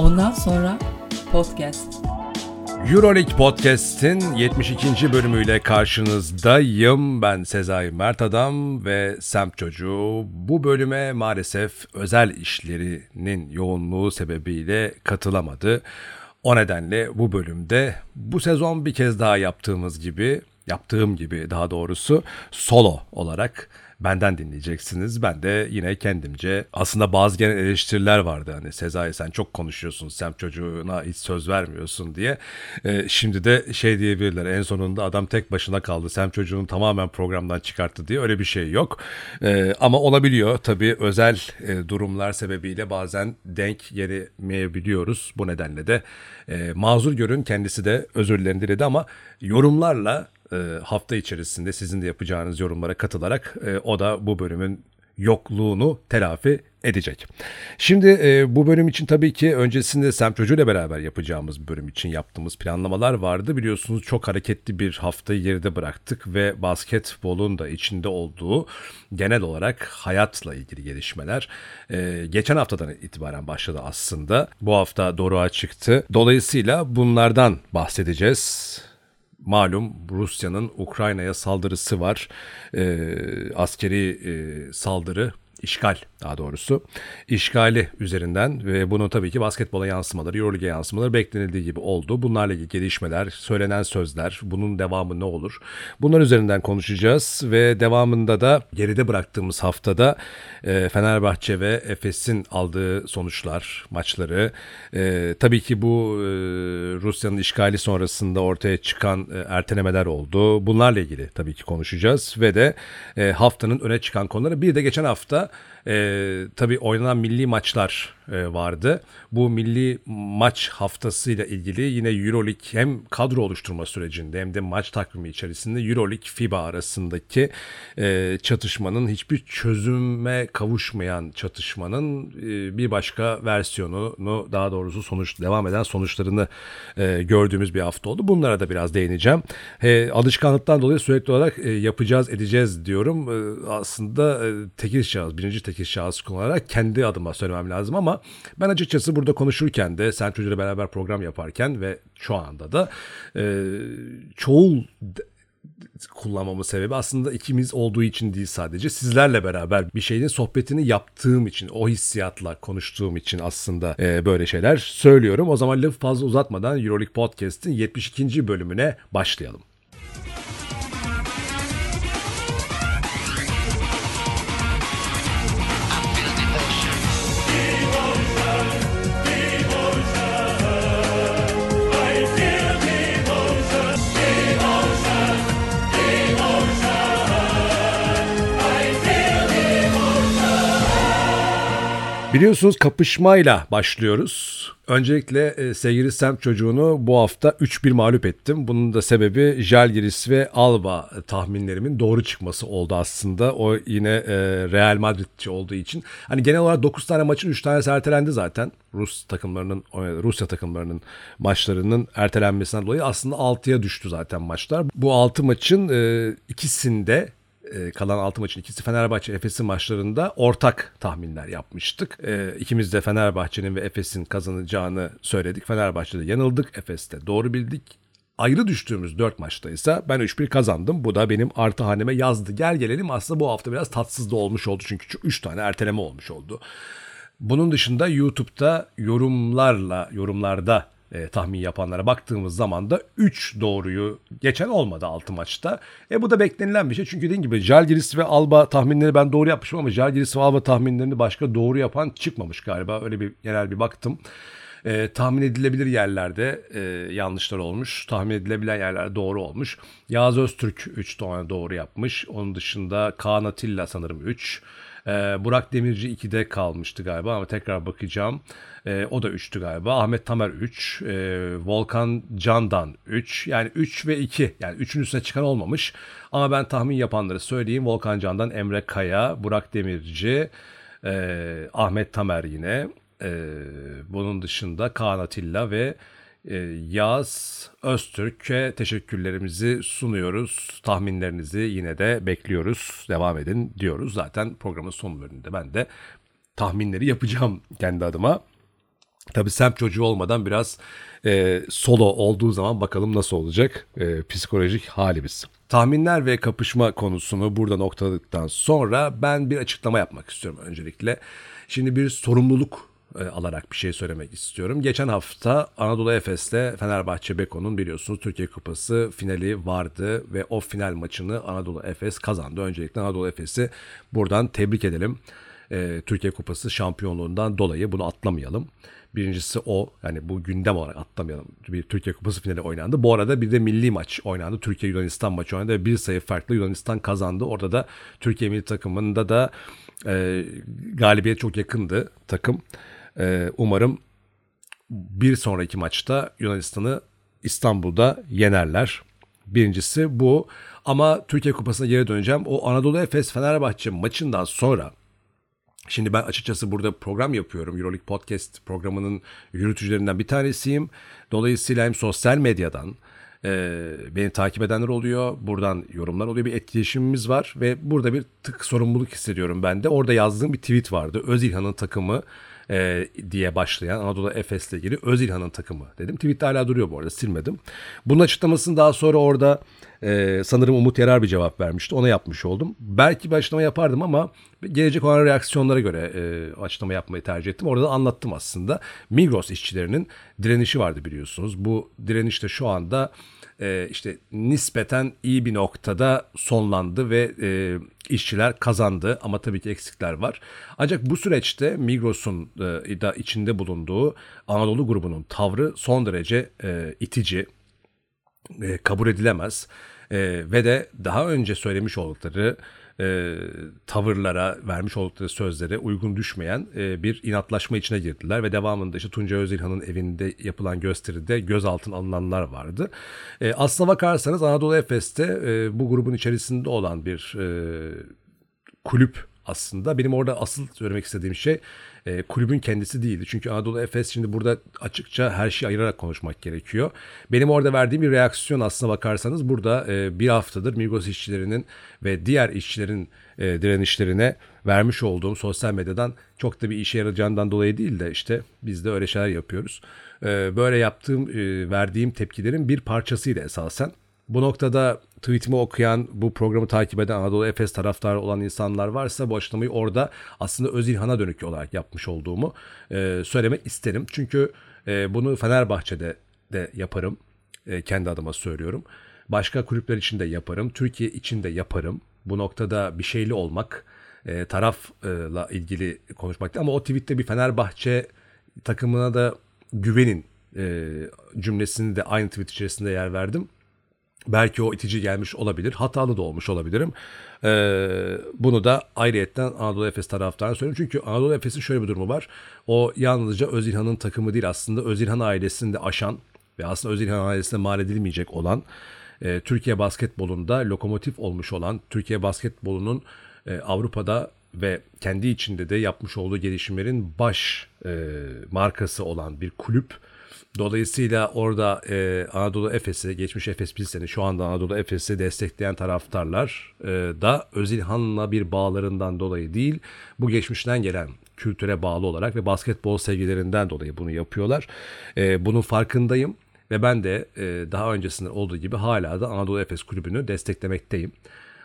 Ondan sonra podcast. Euroleague Podcast'in 72. bölümüyle karşınızdayım. Ben Sezai Mert Adam ve Semt Çocuğu. Bu bölüme maalesef özel işlerinin yoğunluğu sebebiyle katılamadı. O nedenle bu bölümde bu sezon bir kez daha yaptığımız gibi, yaptığım gibi daha doğrusu solo olarak benden dinleyeceksiniz. Ben de yine kendimce aslında bazı genel eleştiriler vardı. Hani Sezai sen çok konuşuyorsun, sen çocuğuna hiç söz vermiyorsun diye. Ee, şimdi de şey diyebilirler en sonunda adam tek başına kaldı. Sem çocuğunu tamamen programdan çıkarttı diye öyle bir şey yok. Ee, ama olabiliyor tabii özel e, durumlar sebebiyle bazen denk gelemeyebiliyoruz. Bu nedenle de e, mazur görün kendisi de özürlerini diledi ama yorumlarla e, hafta içerisinde sizin de yapacağınız yorumlara katılarak e, o da bu bölümün yokluğunu telafi edecek. Şimdi e, bu bölüm için tabii ki öncesinde Sem Çocuğu ile beraber yapacağımız bölüm için yaptığımız planlamalar vardı. Biliyorsunuz çok hareketli bir haftayı geride bıraktık ve basketbolun da içinde olduğu genel olarak hayatla ilgili gelişmeler e, geçen haftadan itibaren başladı aslında. Bu hafta doğruğa çıktı. Dolayısıyla bunlardan bahsedeceğiz malum Rusya'nın Ukrayna'ya saldırısı var. E, askeri e, saldırı işgal daha doğrusu işgali üzerinden ve bunun tabii ki basketbola yansımaları, Euroleague'e yansımaları beklenildiği gibi oldu. Bunlarla ilgili gelişmeler, söylenen sözler, bunun devamı ne olur? Bunlar üzerinden konuşacağız ve devamında da geride bıraktığımız haftada e, Fenerbahçe ve Efes'in aldığı sonuçlar, maçları, e, tabii ki bu e, Rusya'nın işgali sonrasında ortaya çıkan e, ertelemeler oldu. Bunlarla ilgili tabii ki konuşacağız ve de haftanın öne çıkan konuları bir de geçen hafta e, tabii oynanan milli maçlar e, vardı. Bu milli maç haftasıyla ilgili yine Euroleague hem kadro oluşturma sürecinde hem de maç takvimi içerisinde Euroleague FIBA arasındaki e, çatışmanın hiçbir çözüme kavuşmayan çatışmanın e, bir başka versiyonunu daha doğrusu sonuç devam eden sonuçlarını e, gördüğümüz bir hafta oldu. Bunlara da biraz değineceğim. E, alışkanlıktan dolayı sürekli olarak e, yapacağız edeceğiz diyorum. E, aslında e, tekil şahıs, birinci tekil şahıs kullanarak kendi adıma söylemem lazım ama ben açıkçası burada konuşurken de sen çocuğuyla beraber program yaparken ve şu anda da e, çoğul kullanmamın sebebi aslında ikimiz olduğu için değil sadece sizlerle beraber bir şeyin sohbetini yaptığım için o hissiyatla konuştuğum için aslında e, böyle şeyler söylüyorum. O zaman lafı fazla uzatmadan Euroleague Podcast'in 72. bölümüne başlayalım. Biliyorsunuz kapışmayla başlıyoruz. Öncelikle e, sevgili Semt çocuğunu bu hafta 3-1 mağlup ettim. Bunun da sebebi Jalgiris ve Alba tahminlerimin doğru çıkması oldu aslında. O yine e, Real Madridçi olduğu için. Hani genel olarak 9 tane maçın 3 tanesi ertelendi zaten. Rus takımlarının, Rusya takımlarının maçlarının ertelenmesinden dolayı aslında 6'ya düştü zaten maçlar. Bu 6 maçın e, ikisinde e, kalan 6 maçın ikisi Fenerbahçe Efes'in maçlarında ortak tahminler yapmıştık. E, ikimiz de Fenerbahçe'nin ve Efes'in kazanacağını söyledik. Fenerbahçe'de yanıldık. Efes'te doğru bildik. Ayrı düştüğümüz 4 maçta ise ben 3-1 kazandım. Bu da benim artı haneme yazdı. Gel gelelim aslında bu hafta biraz tatsız da olmuş oldu. Çünkü 3 tane erteleme olmuş oldu. Bunun dışında YouTube'da yorumlarla, yorumlarda e, tahmin yapanlara baktığımız zaman da 3 doğruyu geçen olmadı 6 maçta. E bu da beklenilen bir şey. Çünkü dediğim gibi Jalgiris ve Alba tahminleri ben doğru yapmışım ama Jalgiris ve Alba tahminlerini başka doğru yapan çıkmamış galiba. Öyle bir genel bir baktım. E, tahmin edilebilir yerlerde e, yanlışlar olmuş. Tahmin edilebilen yerler doğru olmuş. Yağız Öztürk 3 tane doğru yapmış. Onun dışında Kaan Atilla sanırım 3. E, Burak Demirci 2'de kalmıştı galiba ama tekrar bakacağım. E, o da 3'tü galiba. Ahmet Tamer 3. E, Volkan Candan 3. Yani 3 ve 2. Yani 3'ün üstüne çıkan olmamış. Ama ben tahmin yapanları söyleyeyim. Volkan Candan, Emre Kaya, Burak Demirci, Ahmet Tamer yine. Bunun dışında Kaan Atilla ve Yaz Öztürk'e teşekkürlerimizi sunuyoruz. Tahminlerinizi yine de bekliyoruz. Devam edin diyoruz. Zaten programın son bölümünde ben de tahminleri yapacağım kendi adıma. Tabii semt çocuğu olmadan biraz e, solo olduğu zaman bakalım nasıl olacak e, psikolojik halimiz. Tahminler ve kapışma konusunu burada noktaladıktan sonra ben bir açıklama yapmak istiyorum öncelikle. Şimdi bir sorumluluk e, alarak bir şey söylemek istiyorum. Geçen hafta Anadolu Efes'te Fenerbahçe Beko'nun biliyorsunuz Türkiye Kupası finali vardı ve o final maçını Anadolu Efes kazandı. Öncelikle Anadolu Efes'i buradan tebrik edelim. E, Türkiye Kupası şampiyonluğundan dolayı bunu atlamayalım. Birincisi o. Yani bu gündem olarak atlamayalım. Bir Türkiye Kupası finali oynandı. Bu arada bir de milli maç oynandı. Türkiye Yunanistan maçı oynandı ve bir sayı farklı Yunanistan kazandı. Orada da Türkiye milli takımında da e, galibiyet çok yakındı takım. E, umarım bir sonraki maçta Yunanistan'ı İstanbul'da yenerler. Birincisi bu. Ama Türkiye Kupası'na geri döneceğim. O Anadolu Efes Fenerbahçe maçından sonra Şimdi ben açıkçası burada program yapıyorum. Euroleague Podcast programının yürütücülerinden bir tanesiyim. Dolayısıyla hem sosyal medyadan e, beni takip edenler oluyor. Buradan yorumlar oluyor. Bir etkileşimimiz var ve burada bir tık sorumluluk hissediyorum ben de. Orada yazdığım bir tweet vardı. Özilhan'ın takımı e, diye başlayan Anadolu Efes'le ilgili Özilhan'ın takımı dedim. Tweet hala duruyor bu arada silmedim. Bunun açıklamasını daha sonra orada e, sanırım Umut Yarar bir cevap vermişti. Ona yapmış oldum. Belki bir açıklama yapardım ama gelecek olan reaksiyonlara göre e, açıklama yapmayı tercih ettim. Orada da anlattım aslında. Migros işçilerinin direnişi vardı biliyorsunuz. Bu direniş de şu anda e, işte nispeten iyi bir noktada sonlandı ve e, işçiler kazandı ama tabii ki eksikler var. Ancak bu süreçte Migros'un e, da içinde bulunduğu Anadolu grubunun tavrı son derece e, itici, e, kabul edilemez e, ve de daha önce söylemiş oldukları e, tavırlara, vermiş oldukları sözlere uygun düşmeyen e, bir inatlaşma içine girdiler ve devamında işte Tunca Özilhan'ın evinde yapılan gösteride gözaltına alınanlar vardı. E, aslına bakarsanız Anadolu Efes'te e, bu grubun içerisinde olan bir e, kulüp aslında. Benim orada asıl söylemek istediğim şey e, kulübün kendisi değildi. Çünkü Anadolu Efes şimdi burada açıkça her şeyi ayırarak konuşmak gerekiyor. Benim orada verdiğim bir reaksiyon aslına bakarsanız burada e, bir haftadır Migros işçilerinin ve diğer işçilerin e, direnişlerine vermiş olduğum sosyal medyadan çok da bir işe yarayacağından dolayı değil de işte biz de öyle şeyler yapıyoruz. E, böyle yaptığım, e, verdiğim tepkilerin bir parçasıydı esasen. Bu noktada tweetimi okuyan, bu programı takip eden Anadolu Efes taraftarı olan insanlar varsa bu açıklamayı orada aslında Özilhan'a dönük olarak yapmış olduğumu e, söylemek isterim. Çünkü e, bunu Fenerbahçe'de de yaparım. E, kendi adıma söylüyorum. Başka kulüpler için de yaparım. Türkiye için de yaparım. Bu noktada bir şeyli olmak, e, tarafla ilgili konuşmak ama o tweette bir Fenerbahçe takımına da güvenin e, cümlesini de aynı tweet içerisinde yer verdim. Belki o itici gelmiş olabilir. Hatalı da olmuş olabilirim. Ee, bunu da ayrıyetten Anadolu Efes taraftarına söylüyorum. Çünkü Anadolu Efes'in şöyle bir durumu var. O yalnızca Özilhan'ın takımı değil aslında Özilhan ailesini de aşan ve aslında Özilhan ailesine mal edilmeyecek olan e, Türkiye basketbolunda lokomotif olmuş olan Türkiye basketbolunun e, Avrupa'da ve kendi içinde de yapmış olduğu gelişimlerin baş e, markası olan bir kulüp Dolayısıyla orada e, Anadolu Efes'i, geçmiş Efes Pilsen'i, şu anda Anadolu Efes'i destekleyen taraftarlar e, da Özilhan'la bir bağlarından dolayı değil, bu geçmişten gelen kültüre bağlı olarak ve basketbol sevgilerinden dolayı bunu yapıyorlar. E, bunun farkındayım ve ben de e, daha öncesinde olduğu gibi hala da Anadolu Efes kulübünü desteklemekteyim.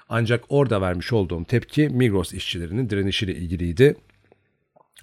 Ancak orada vermiş olduğum tepki Migros işçilerinin direnişiyle ilgiliydi.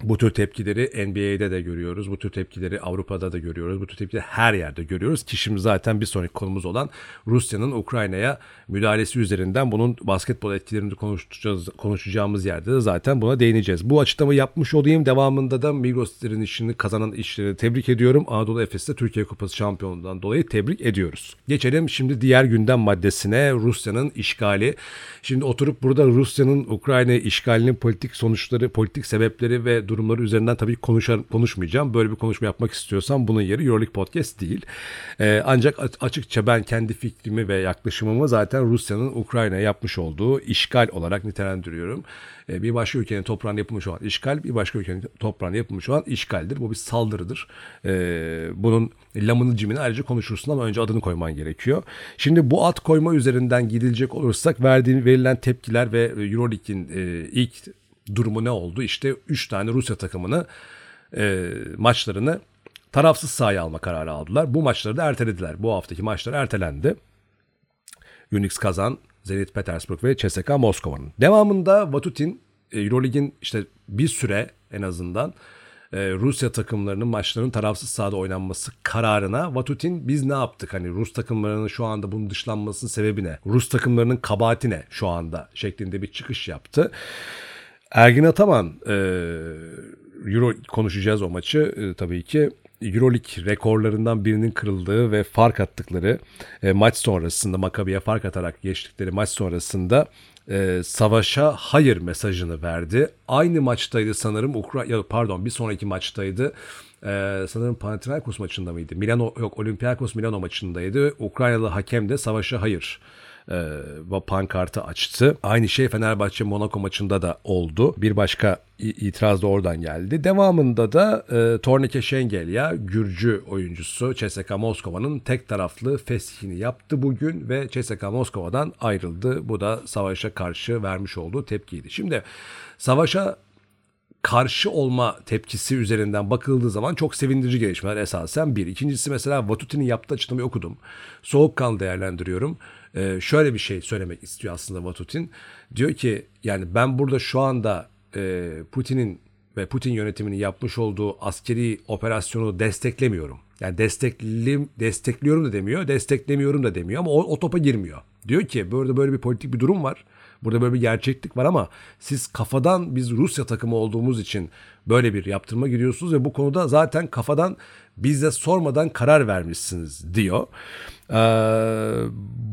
Bu tür tepkileri NBA'de de görüyoruz. Bu tür tepkileri Avrupa'da da görüyoruz. Bu tür tepkileri her yerde görüyoruz. Ki şimdi zaten bir sonraki konumuz olan Rusya'nın Ukrayna'ya müdahalesi üzerinden bunun basketbol etkilerini konuşacağız, konuşacağımız yerde de zaten buna değineceğiz. Bu açıklamayı yapmış olayım. Devamında da Migros'ların işini kazanan işleri tebrik ediyorum. Anadolu Efes'te Türkiye Kupası şampiyonluğundan dolayı tebrik ediyoruz. Geçelim şimdi diğer gündem maddesine Rusya'nın işgali. Şimdi oturup burada Rusya'nın Ukrayna işgalinin politik sonuçları, politik sebepleri ve durumları üzerinden tabii konuşar, konuşmayacağım. Böyle bir konuşma yapmak istiyorsam bunun yeri Euroleague Podcast değil. Ee, ancak açıkça ben kendi fikrimi ve yaklaşımımı zaten Rusya'nın Ukrayna'ya yapmış olduğu işgal olarak nitelendiriyorum. Ee, bir başka ülkenin toprağına yapılmış olan işgal, bir başka ülkenin toprağına yapılmış olan işgaldir. Bu bir saldırıdır. Ee, bunun lamını cimini ayrıca konuşursun ama önce adını koyman gerekiyor. Şimdi bu ad koyma üzerinden gidilecek olursak verdiğin verilen tepkiler ve Euroleague'in e, ilk durumu ne oldu? İşte 3 tane Rusya takımını e, maçlarını tarafsız sahaya alma kararı aldılar. Bu maçları da ertelediler. Bu haftaki maçlar ertelendi. Unix Kazan, Zenit Petersburg ve CSKA Moskova'nın. Devamında Vatutin e, Eurolig'in işte bir süre en azından e, Rusya takımlarının maçlarının tarafsız sahada oynanması kararına Vatutin biz ne yaptık? Hani Rus takımlarının şu anda bunun dışlanmasının sebebi ne? Rus takımlarının kabahati ne şu anda şeklinde bir çıkış yaptı. Ergin Ataman e, Euro konuşacağız o maçı e, tabii ki. Euroleague rekorlarından birinin kırıldığı ve fark attıkları e, maç sonrasında Makabi'ye fark atarak geçtikleri maç sonrasında e, savaşa hayır mesajını verdi. Aynı maçtaydı sanırım Ukrayna pardon bir sonraki maçtaydı. Ee, sanırım Panathinaikos maçında mıydı? Milano yok Olympiakos Milano maçındaydı. Ukraynalı hakem de savaşa hayır e, pankartı açtı. Aynı şey Fenerbahçe Monaco maçında da oldu. Bir başka itiraz da oradan geldi. Devamında da e, Tornike Şengelya, Gürcü oyuncusu CSKA Moskova'nın tek taraflı feshini yaptı bugün ve CSKA Moskova'dan ayrıldı. Bu da savaşa karşı vermiş olduğu tepkiydi. Şimdi savaşa karşı olma tepkisi üzerinden bakıldığı zaman çok sevindirici gelişmeler esasen bir. İkincisi mesela Vatuti'nin yaptığı açıklamayı okudum. Soğukkanlı değerlendiriyorum. Ee, şöyle bir şey söylemek istiyor aslında Vatutin. Diyor ki yani ben burada şu anda e, Putin'in ve Putin yönetiminin yapmış olduğu askeri operasyonu desteklemiyorum. Yani desteklim, destekliyorum da demiyor, desteklemiyorum da demiyor ama o, o topa girmiyor. Diyor ki burada böyle bir politik bir durum var. Burada böyle bir gerçeklik var ama siz kafadan biz Rusya takımı olduğumuz için böyle bir yaptırma giriyorsunuz ve bu konuda zaten kafadan bize sormadan karar vermişsiniz diyor. Ee,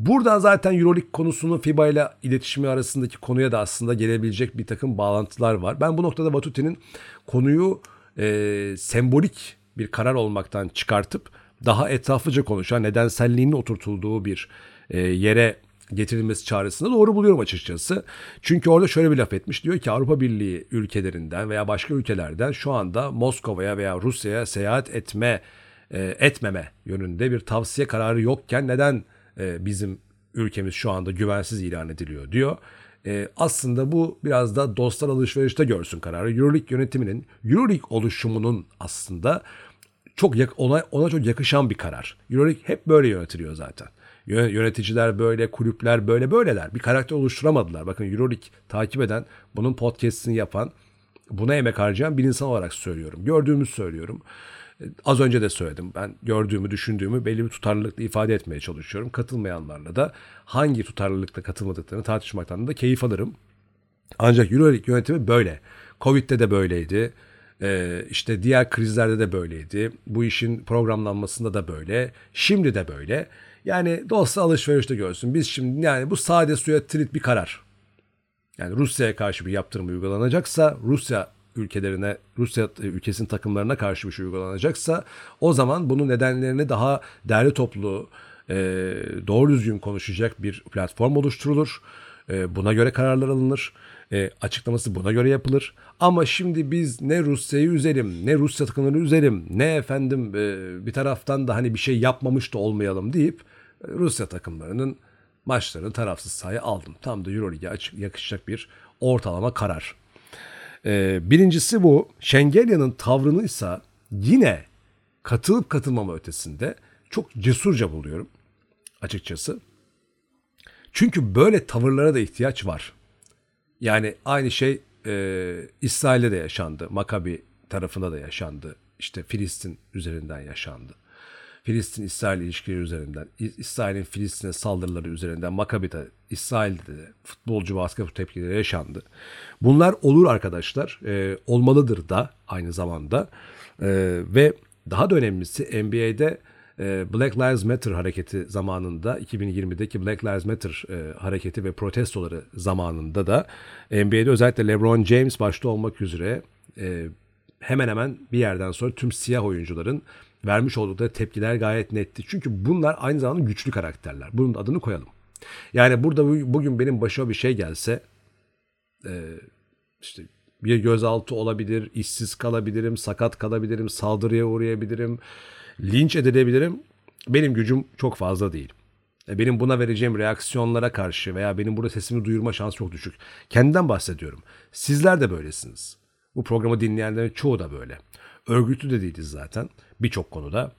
buradan zaten Euroleague konusunun FIBA ile iletişimi arasındaki konuya da aslında gelebilecek bir takım bağlantılar var. Ben bu noktada Vatuti'nin konuyu e, sembolik bir karar olmaktan çıkartıp daha etraflıca konuşan, nedenselliğinin oturtulduğu bir e, yere getirilmesi çağrısını doğru buluyorum açıkçası. Çünkü orada şöyle bir laf etmiş. Diyor ki Avrupa Birliği ülkelerinden veya başka ülkelerden şu anda Moskova'ya veya Rusya'ya seyahat etme etmeme yönünde bir tavsiye kararı yokken neden e, bizim ülkemiz şu anda güvensiz ilan ediliyor diyor. E, aslında bu biraz da dostlar alışverişte görsün kararı. Euroleague yönetiminin, Euroleague oluşumunun aslında çok ona, ona çok yakışan bir karar. Euroleague hep böyle yönetiliyor zaten. Yöneticiler böyle, kulüpler böyle böyleler. Bir karakter oluşturamadılar. Bakın Euroleague takip eden, bunun podcast'ini yapan, buna emek harcayan bir insan olarak söylüyorum. Gördüğümü söylüyorum. Az önce de söyledim. Ben gördüğümü, düşündüğümü belli bir tutarlılıkla ifade etmeye çalışıyorum. Katılmayanlarla da hangi tutarlılıkla katılmadıklarını tartışmaktan da keyif alırım. Ancak Euroleague yönetimi böyle. Covid'de de böyleydi. Ee, işte diğer krizlerde de böyleydi. Bu işin programlanmasında da böyle. Şimdi de böyle. Yani dostlar alışverişte görsün. Biz şimdi yani bu sade suya trit bir karar. Yani Rusya'ya karşı bir yaptırım uygulanacaksa Rusya ülkelerine, Rusya ülkesinin takımlarına karşı bir şey uygulanacaksa o zaman bunun nedenlerini daha değerli toplu, e, doğru düzgün konuşacak bir platform oluşturulur. E, buna göre kararlar alınır. E, açıklaması buna göre yapılır. Ama şimdi biz ne Rusya'yı üzelim, ne Rusya takımlarını üzelim, ne efendim e, bir taraftan da hani bir şey yapmamış da olmayalım deyip e, Rusya takımlarının maçlarını tarafsız sahaya aldım. Tam da Euroleague'e yakışacak bir ortalama karar. Ee, birincisi bu. Şengelya'nın tavrını ise yine katılıp katılmama ötesinde çok cesurca buluyorum açıkçası. Çünkü böyle tavırlara da ihtiyaç var. Yani aynı şey e, İsrail'de de yaşandı. Makabi tarafında da yaşandı. İşte Filistin üzerinden yaşandı. Filistin-İsrail ilişkileri üzerinden, İsrail'in Filistin'e saldırıları üzerinden, Makabi'de, İsrail'de de futbolcu basketbol tepkileri yaşandı. Bunlar olur arkadaşlar, e, olmalıdır da aynı zamanda e, ve daha da önemlisi NBA'de e, Black Lives Matter hareketi zamanında 2020'deki Black Lives Matter e, hareketi ve protestoları zamanında da NBA'de özellikle LeBron James başta olmak üzere e, hemen hemen bir yerden sonra tüm siyah oyuncuların vermiş oldukları tepkiler gayet netti. Çünkü bunlar aynı zamanda güçlü karakterler. Bunun adını koyalım. Yani burada bugün benim başıma bir şey gelse e, işte bir gözaltı olabilir, işsiz kalabilirim, sakat kalabilirim, saldırıya uğrayabilirim, linç edilebilirim. Benim gücüm çok fazla değil. E, benim buna vereceğim reaksiyonlara karşı veya benim burada sesimi duyurma şansı çok düşük. Kendimden bahsediyorum. Sizler de böylesiniz. Bu programı dinleyenlerin çoğu da böyle. Örgütlü de değiliz zaten birçok konuda.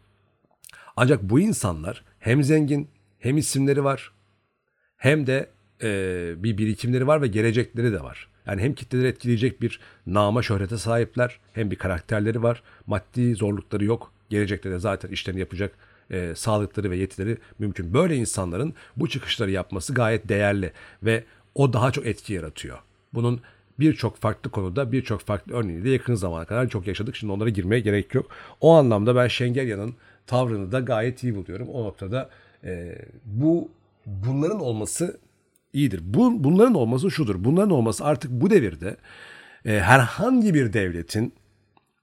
Ancak bu insanlar hem zengin hem isimleri var hem de e, bir birikimleri var ve gelecekleri de var. Yani hem kitleleri etkileyecek bir nama şöhrete sahipler hem bir karakterleri var. Maddi zorlukları yok. Gelecekte de zaten işlerini yapacak e, sağlıkları ve yetileri mümkün. Böyle insanların bu çıkışları yapması gayet değerli ve o daha çok etki yaratıyor. Bunun birçok farklı konuda birçok farklı örneğini de yakın zamana kadar çok yaşadık. Şimdi onlara girmeye gerek yok. O anlamda ben Şengelya'nın tavrını da gayet iyi buluyorum. O noktada e, bu bunların olması iyidir. Bu, bunların olması şudur. Bunların olması artık bu devirde e, herhangi bir devletin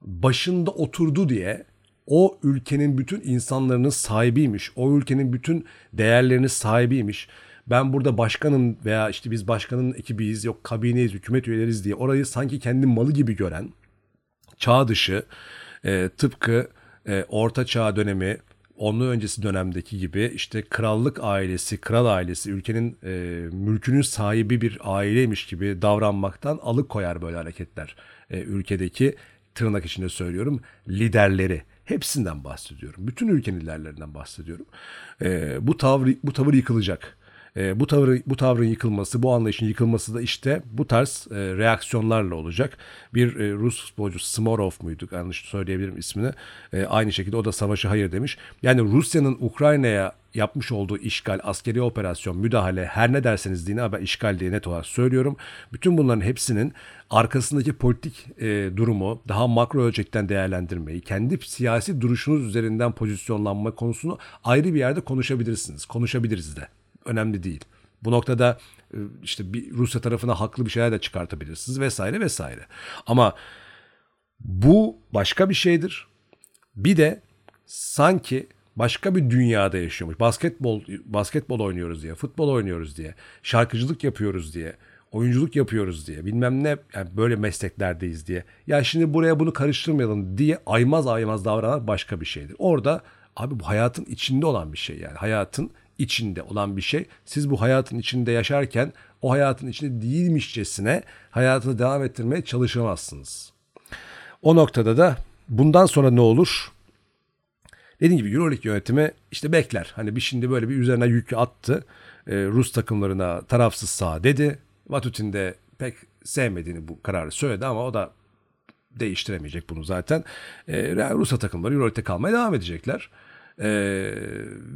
başında oturdu diye o ülkenin bütün insanların sahibiymiş. O ülkenin bütün değerlerinin sahibiymiş. Ben burada başkanım veya işte biz başkanın ekibiyiz, yok kabineyiz, hükümet üyeleriz diye orayı sanki kendi malı gibi gören çağ dışı e, tıpkı e, orta çağ dönemi onun öncesi dönemdeki gibi işte krallık ailesi, kral ailesi ülkenin e, mülkünün sahibi bir aileymiş gibi davranmaktan alıkoyar böyle hareketler. E, ülkedeki tırnak içinde söylüyorum liderleri. Hepsinden bahsediyorum. Bütün ülkenin liderlerinden bahsediyorum. E, bu tavır bu tavır yıkılacak. E, bu tavır bu tavrın yıkılması, bu anlayışın yıkılması da işte bu tarz e, reaksiyonlarla olacak. Bir e, Rus futbolcu Smorov muydu? Yanlış söyleyebilirim ismini. E, aynı şekilde o da savaşı hayır demiş. Yani Rusya'nın Ukrayna'ya yapmış olduğu işgal, askeri operasyon, müdahale her ne derseniz deyin ama işgal diye net olarak söylüyorum. Bütün bunların hepsinin arkasındaki politik e, durumu daha makro ölçekten değerlendirmeyi, kendi siyasi duruşunuz üzerinden pozisyonlanma konusunu ayrı bir yerde konuşabilirsiniz. Konuşabiliriz de önemli değil. Bu noktada e, işte bir Rusya tarafına haklı bir şeyler de çıkartabilirsiniz vesaire vesaire. Ama bu başka bir şeydir. Bir de sanki başka bir dünyada yaşıyormuş. Basketbol basketbol oynuyoruz diye, futbol oynuyoruz diye, şarkıcılık yapıyoruz diye, oyunculuk yapıyoruz diye, bilmem ne yani böyle mesleklerdeyiz diye. Ya şimdi buraya bunu karıştırmayalım diye aymaz aymaz davranan başka bir şeydir. Orada abi bu hayatın içinde olan bir şey yani. Hayatın içinde olan bir şey. Siz bu hayatın içinde yaşarken o hayatın içinde değilmişçesine hayatını devam ettirmeye çalışamazsınız. O noktada da bundan sonra ne olur? Dediğim gibi Euroleague yönetimi işte bekler. Hani bir şimdi böyle bir üzerine yükü attı. Ee, Rus takımlarına tarafsız sağ dedi. Vatutin de pek sevmediğini bu kararı söyledi ama o da değiştiremeyecek bunu zaten. Ee, Rusya takımları Euroleague'de kalmaya devam edecekler. Ee,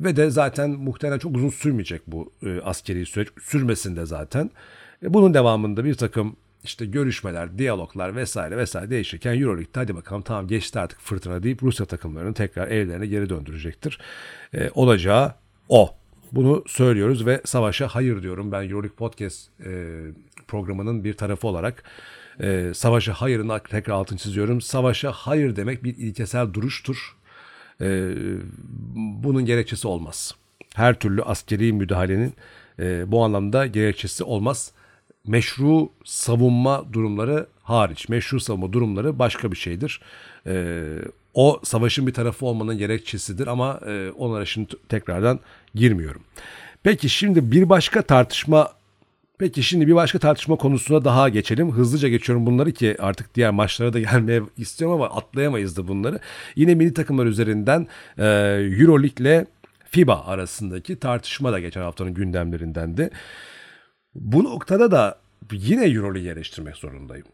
ve de zaten muhtemelen çok uzun sürmeyecek bu e, askeri süreç. Sürmesinde zaten. E, bunun devamında bir takım işte görüşmeler, diyaloglar vesaire vesaire değişirken Euroleague'de hadi bakalım tamam geçti artık fırtına deyip Rusya takımlarını tekrar evlerine geri döndürecektir. E, olacağı o. Bunu söylüyoruz ve savaşa hayır diyorum. Ben Euroleague Podcast e, programının bir tarafı olarak e, savaşa hayırını tekrar altını çiziyorum. Savaşa hayır demek bir ilkesel duruştur e, bunun gerekçesi olmaz. Her türlü askeri müdahalenin e, bu anlamda gerekçesi olmaz. Meşru savunma durumları hariç. Meşru savunma durumları başka bir şeydir. E, o savaşın bir tarafı olmanın gerekçesidir ama e, onlara şimdi tekrardan girmiyorum. Peki şimdi bir başka tartışma Peki şimdi bir başka tartışma konusuna daha geçelim. Hızlıca geçiyorum bunları ki artık diğer maçlara da gelmeye istiyorum ama atlayamayız da bunları. Yine mini takımlar üzerinden e, Euroleague ile FIBA arasındaki tartışma da geçen haftanın gündemlerindendi. Bu noktada da yine Euroleague'i eleştirmek zorundayım.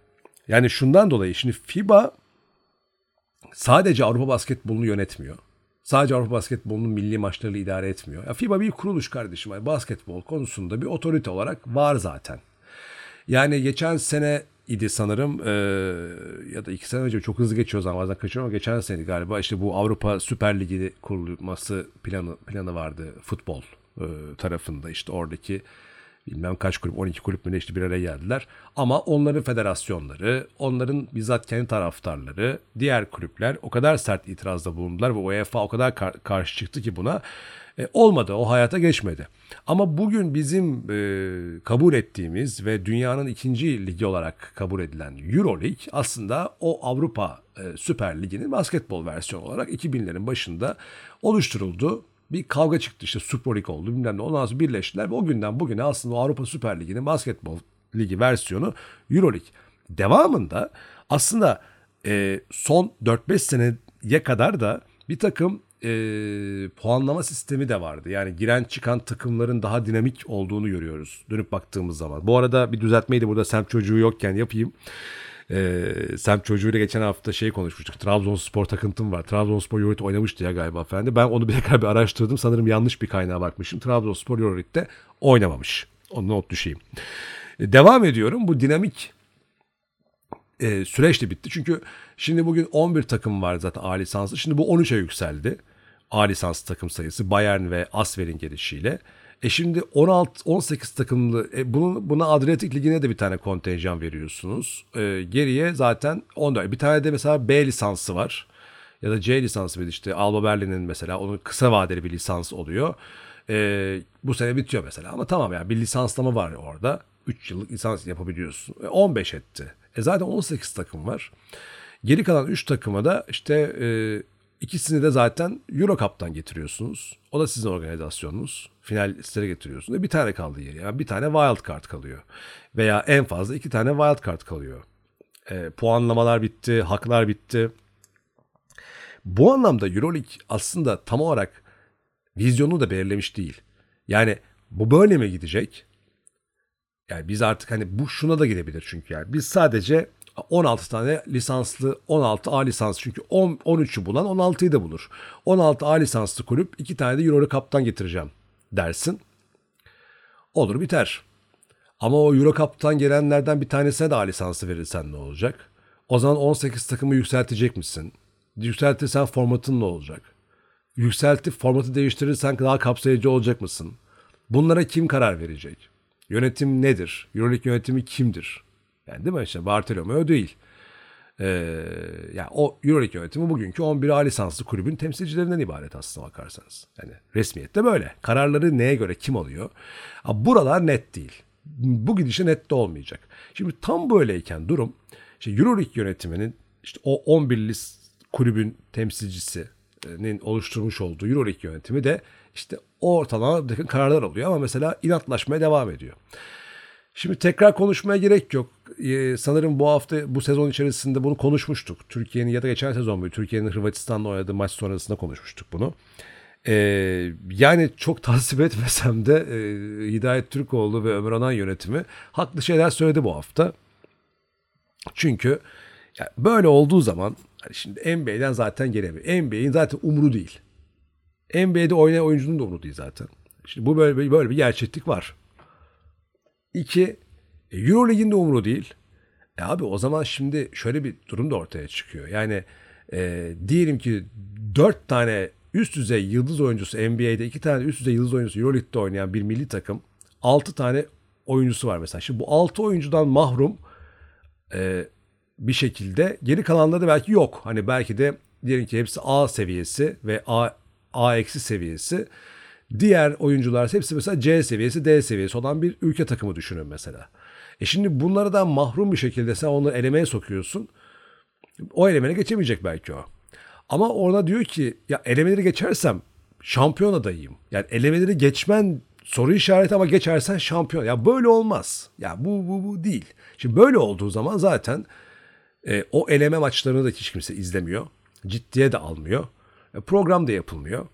Yani şundan dolayı şimdi FIBA sadece Avrupa basketbolunu yönetmiyor. Sadece Avrupa basketbolunun milli maçlarıyla idare etmiyor. Ya FIBA bir kuruluş kardeşim. Yani basketbol konusunda bir otorite olarak var zaten. Yani geçen sene idi sanırım e, ya da iki sene önce çok hızlı geçiyor zaman bazen kaçıyorum ama geçen sene galiba işte bu Avrupa Süper Ligi kurulması planı planı vardı futbol e, tarafında işte oradaki bilmem kaç kulüp 12 kulüp mü işte bir araya geldiler. Ama onların federasyonları, onların bizzat kendi taraftarları, diğer kulüpler o kadar sert itirazda bulundular ve UEFA o kadar kar- karşı çıktı ki buna. E, olmadı, o hayata geçmedi. Ama bugün bizim e, kabul ettiğimiz ve dünyanın ikinci ligi olarak kabul edilen Euroleague aslında o Avrupa e, Süper Ligi'nin basketbol versiyonu olarak 2000'lerin başında oluşturuldu bir kavga çıktı işte Super League oldu bilmem ne. Ondan sonra birleştiler ve o günden bugüne aslında Avrupa Süper Ligi'nin basketbol ligi versiyonu Euroleague. devamında aslında e, son 4-5 seneye kadar da bir takım e, puanlama sistemi de vardı. Yani giren çıkan takımların daha dinamik olduğunu görüyoruz dönüp baktığımız zaman. Bu arada bir düzeltmeyi de burada semt çocuğu yokken yapayım. E, semt çocuğuyla geçen hafta şey konuşmuştuk. Trabzonspor takıntım var. Trabzonspor Euroleague oynamıştı ya galiba efendi. Ben onu bir tekrar bir araştırdım. Sanırım yanlış bir kaynağa bakmışım. Trabzonspor Euroleague'de oynamamış. Onu not düşeyim. E, devam ediyorum. Bu dinamik e, süreç de bitti. Çünkü şimdi bugün 11 takım var zaten A lisanslı. Şimdi bu 13'e yükseldi. A lisans takım sayısı Bayern ve Asver'in gelişiyle. E şimdi 16 18 takımlı e bunun buna Adriyatik Ligi'ne de bir tane kontenjan veriyorsunuz. E, geriye zaten 14. Bir tane de mesela B lisansı var. Ya da C lisansı bir işte Alba Berlin'in mesela onun kısa vadeli bir lisans oluyor. E, bu sene bitiyor mesela ama tamam yani bir lisanslama var orada. 3 yıllık lisans yapabiliyorsun. E, 15 etti. E zaten 18 takım var. Geri kalan 3 takıma da işte e, ikisini de zaten Euro Cup'tan getiriyorsunuz. O da sizin organizasyonunuz. Finalistlere getiriyorsunuz. Bir tane kaldı yeri. Yani bir tane wild card kalıyor. Veya en fazla iki tane wild card kalıyor. E, puanlamalar bitti, haklar bitti. Bu anlamda Euroleague aslında tam olarak vizyonu da belirlemiş değil. Yani bu böyle mi gidecek? Yani biz artık hani bu şuna da gidebilir çünkü yani. Biz sadece 16 tane lisanslı 16 A lisans çünkü 10, 13'ü bulan 16'yı da bulur. 16 A lisanslı kulüp 2 tane de Euro Cup'tan getireceğim dersin. Olur biter. Ama o Euro Cup'tan gelenlerden bir tanesine de A lisansı verirsen ne olacak? O zaman 18 takımı yükseltecek misin? Yükseltirsen formatın ne olacak? Yükseltip formatı değiştirirsen daha kapsayıcı olacak mısın? Bunlara kim karar verecek? Yönetim nedir? Euroleague yönetimi kimdir? Yani değil mi işte Bartolomeo değil. Ee, yani o Euroleague yönetimi bugünkü 11 A lisanslı kulübün temsilcilerinden ibaret aslında bakarsanız. Yani resmiyette böyle. Kararları neye göre kim alıyor? Ama buralar net değil. Bu gidişe net de olmayacak. Şimdi tam böyleyken durum işte Euroleague yönetiminin işte o 11 kulübün temsilcisinin oluşturmuş olduğu Euroleague yönetimi de işte ortalama kararlar alıyor ama mesela inatlaşmaya devam ediyor. Şimdi tekrar konuşmaya gerek yok. Ee, sanırım bu hafta bu sezon içerisinde bunu konuşmuştuk. Türkiye'nin ya da geçen sezon bu Türkiye'nin Hırvatistan'la oynadığı maç sonrasında konuşmuştuk bunu. Ee, yani çok tasvip etmesem de e, Hidayet Türkoğlu ve Ömer Anan yönetimi haklı şeyler söyledi bu hafta. Çünkü yani böyle olduğu zaman hani şimdi NBA'den zaten gelemiyor. NBA'in zaten umru değil. NBA'de oynayan oyuncunun da umru değil zaten. Şimdi bu böyle, böyle bir gerçeklik var. İki, e, Euroleague'in de umru değil. E abi o zaman şimdi şöyle bir durum da ortaya çıkıyor. Yani e, diyelim ki dört tane üst düzey yıldız oyuncusu NBA'de iki tane üst düzey yıldız oyuncusu Euroleague'de oynayan bir milli takım altı tane oyuncusu var mesela. Şimdi bu altı oyuncudan mahrum e, bir şekilde geri kalanları belki yok. Hani belki de diyelim ki hepsi A seviyesi ve A A eksi seviyesi. Diğer oyuncular hepsi mesela C seviyesi, D seviyesi olan bir ülke takımı düşünün mesela. E şimdi bunlardan mahrum bir şekilde sen onları elemeye sokuyorsun. O elemene geçemeyecek belki o. Ama orada diyor ki ya elemeleri geçersem şampiyon adayıyım. Yani elemeleri geçmen soru işareti ama geçersen şampiyon. Ya böyle olmaz. Ya bu bu bu değil. Şimdi böyle olduğu zaman zaten e, o eleme maçlarını da hiç kimse izlemiyor. Ciddiye de almıyor. E, program da yapılmıyor.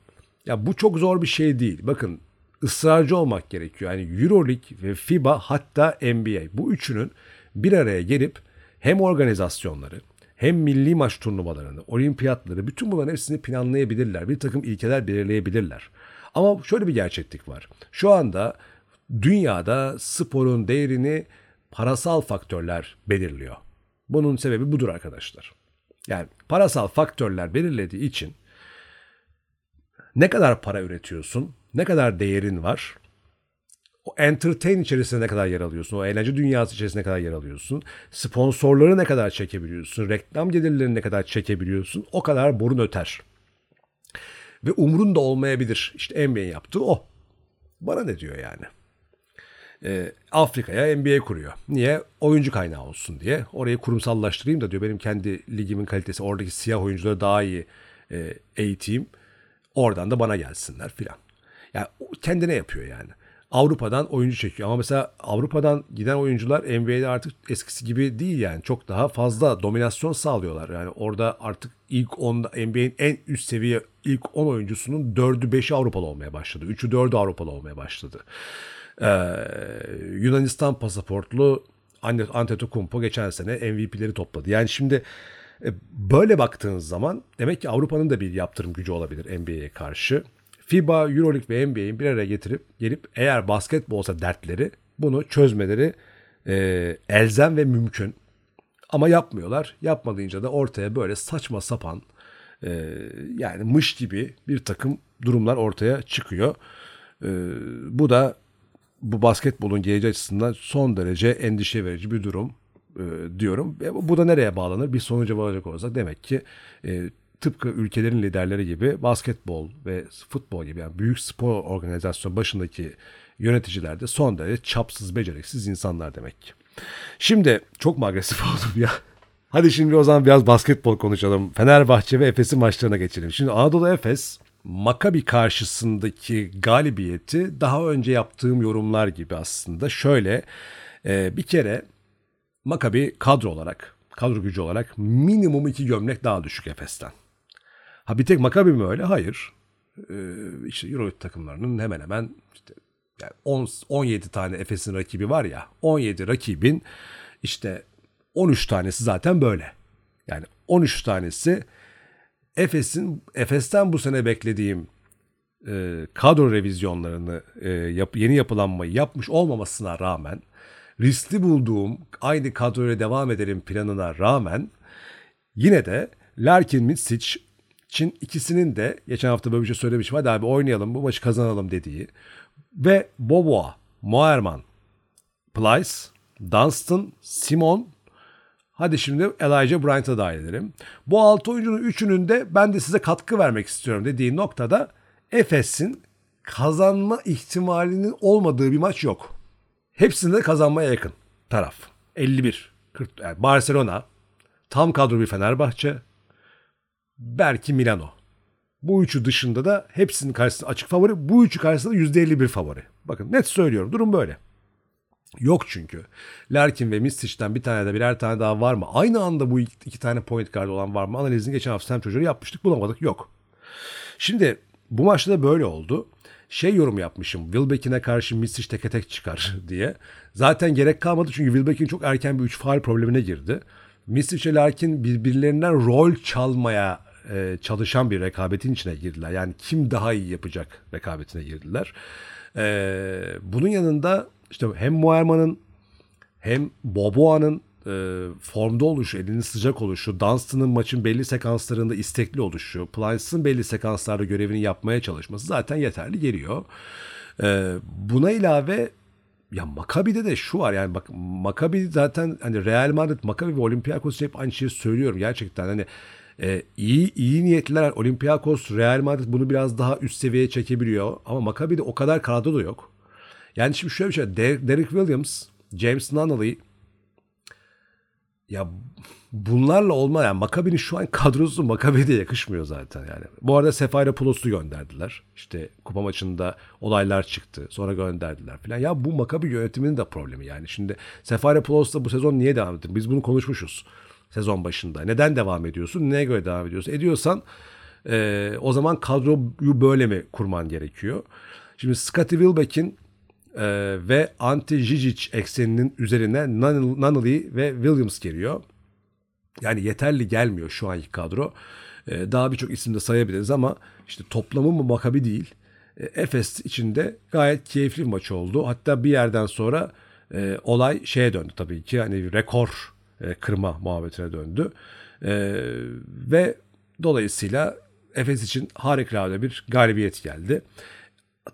Ya bu çok zor bir şey değil. Bakın ısrarcı olmak gerekiyor. Yani Euroleague ve FIBA hatta NBA bu üçünün bir araya gelip hem organizasyonları hem milli maç turnuvalarını, olimpiyatları bütün bunların hepsini planlayabilirler. Bir takım ilkeler belirleyebilirler. Ama şöyle bir gerçeklik var. Şu anda dünyada sporun değerini parasal faktörler belirliyor. Bunun sebebi budur arkadaşlar. Yani parasal faktörler belirlediği için ne kadar para üretiyorsun, ne kadar değerin var, o entertain içerisinde ne kadar yer alıyorsun, o eğlence dünyası içerisinde ne kadar yer alıyorsun, sponsorları ne kadar çekebiliyorsun, reklam gelirlerini ne kadar çekebiliyorsun, o kadar borun öter. Ve umrun da olmayabilir. İşte NBA'nin yaptığı o. Bana ne diyor yani? Ee, Afrika'ya NBA kuruyor. Niye? Oyuncu kaynağı olsun diye. Orayı kurumsallaştırayım da diyor benim kendi ligimin kalitesi oradaki siyah oyuncuları daha iyi e, eğiteyim. Oradan da bana gelsinler filan. Yani kendine yapıyor yani. Avrupa'dan oyuncu çekiyor. Ama mesela Avrupa'dan giden oyuncular NBA'de artık eskisi gibi değil yani. Çok daha fazla dominasyon sağlıyorlar. Yani orada artık ilk 10 NBA'in en üst seviye ilk 10 oyuncusunun 4'ü 5'i Avrupalı olmaya başladı. 3'ü 4'ü Avrupalı olmaya başladı. Ee, Yunanistan pasaportlu Antetokounmpo geçen sene MVP'leri topladı. Yani şimdi böyle baktığınız zaman demek ki Avrupa'nın da bir yaptırım gücü olabilir NBA'ye karşı. FIBA, Euroleague ve NBA'yi bir araya getirip gelip eğer basketbolsa dertleri bunu çözmeleri e, elzem ve mümkün. Ama yapmıyorlar. Yapmadığınca da ortaya böyle saçma sapan e, yani mış gibi bir takım durumlar ortaya çıkıyor. E, bu da bu basketbolun geleceği açısından son derece endişe verici bir durum e, diyorum. E, bu da nereye bağlanır? Bir sonuca bağlayacak olursak demek ki e, tıpkı ülkelerin liderleri gibi basketbol ve futbol gibi yani büyük spor organizasyon başındaki yöneticiler de son derece çapsız, beceriksiz insanlar demek ki. Şimdi çok mu agresif oldum ya? Hadi şimdi o zaman biraz basketbol konuşalım. Fenerbahçe ve Efes'in maçlarına geçelim. Şimdi Anadolu Efes Makabi karşısındaki galibiyeti daha önce yaptığım yorumlar gibi aslında şöyle e, bir kere Makabi kadro olarak kadro gücü olarak minimum iki gömlek daha düşük Efes'ten. Ha bir tek Makabi mi öyle? Hayır. Ee, işte Euroleague takımlarının hemen hemen işte yani 10, 17 tane Efes'in rakibi var ya 17 rakibin işte 13 tanesi zaten böyle. Yani 13 tanesi Efes'in Efes'ten bu sene beklediğim e, kadro revizyonlarını e, yap, yeni yapılanmayı yapmış olmamasına rağmen riskli bulduğum aynı kadroyla devam ederim planına rağmen yine de Larkin Mitsic Çin ikisinin de geçen hafta böyle bir şey söylemişim. Hadi abi oynayalım bu maçı kazanalım dediği. Ve Boboa, Moerman, Plyce, Dunstan, Simon Hadi şimdi Elijah Bryant'a dahil edelim. Bu altı oyuncunun üçünün de ben de size katkı vermek istiyorum dediği noktada Efes'in kazanma ihtimalinin olmadığı bir maç yok. Hepsinde kazanmaya yakın taraf. 51. 40, yani Barcelona, tam kadro bir Fenerbahçe, belki Milano. Bu üçü dışında da hepsinin karşısında açık favori. Bu üçü karşısında %51 favori. Bakın net söylüyorum durum böyle. Yok çünkü. Larkin ve Mistic'ten bir tane de birer tane daha var mı? Aynı anda bu iki, iki tane point guard olan var mı? Analizini geçen hafta Sam çocuğu yapmıştık bulamadık. Yok. Şimdi bu maçta da böyle oldu. Şey yorum yapmışım. Wilbeck'ine karşı Mistic teke tek çıkar diye. Zaten gerek kalmadı çünkü Wilbeck'in çok erken bir 3 faal problemine girdi. Mistic ile Larkin birbirlerinden rol çalmaya e, çalışan bir rekabetin içine girdiler. Yani kim daha iyi yapacak rekabetine girdiler. E, bunun yanında işte hem Muerman'ın hem Boboa'nın e, formda oluşu, elinin sıcak oluşu, Dunstan'ın maçın belli sekanslarında istekli oluşu, Plyce'ın belli sekanslarda görevini yapmaya çalışması zaten yeterli geliyor. E, buna ilave ya Makabi'de de şu var yani bak Makabi zaten hani Real Madrid, Makabi ve Olympiakos hep aynı şeyi söylüyorum gerçekten hani e, iyi iyi niyetliler Olympiakos, Real Madrid bunu biraz daha üst seviyeye çekebiliyor ama Makabi'de o kadar kadro da yok. Yani şimdi şöyle bir şey Derek Williams, James Nunnally ya bunlarla olma yani Makabi'nin şu an kadrosu Makabi'ye de yakışmıyor zaten yani. Bu arada Sefayra Pulos'u gönderdiler. İşte kupa maçında olaylar çıktı. Sonra gönderdiler falan. Ya bu Makabi yönetiminin de problemi yani. Şimdi Sefayra Pulos'la bu sezon niye devam ettin? Biz bunu konuşmuşuz sezon başında. Neden devam ediyorsun? Neye göre devam ediyorsun? Ediyorsan e, o zaman kadroyu böyle mi kurman gerekiyor? Şimdi Scottie Wilbeck'in e, ve Ante Žižić ekseninin üzerine Nunnally ve Williams geliyor. Yani yeterli gelmiyor şu anki kadro. E, daha birçok isim de sayabiliriz ama işte toplamı mı Makabi değil. E, Efes içinde gayet keyifli bir maç oldu. Hatta bir yerden sonra e, olay şeye döndü tabii ki. Hani rekor e, kırma muhabbetine döndü. E, ve dolayısıyla Efes için harikulade bir galibiyet geldi.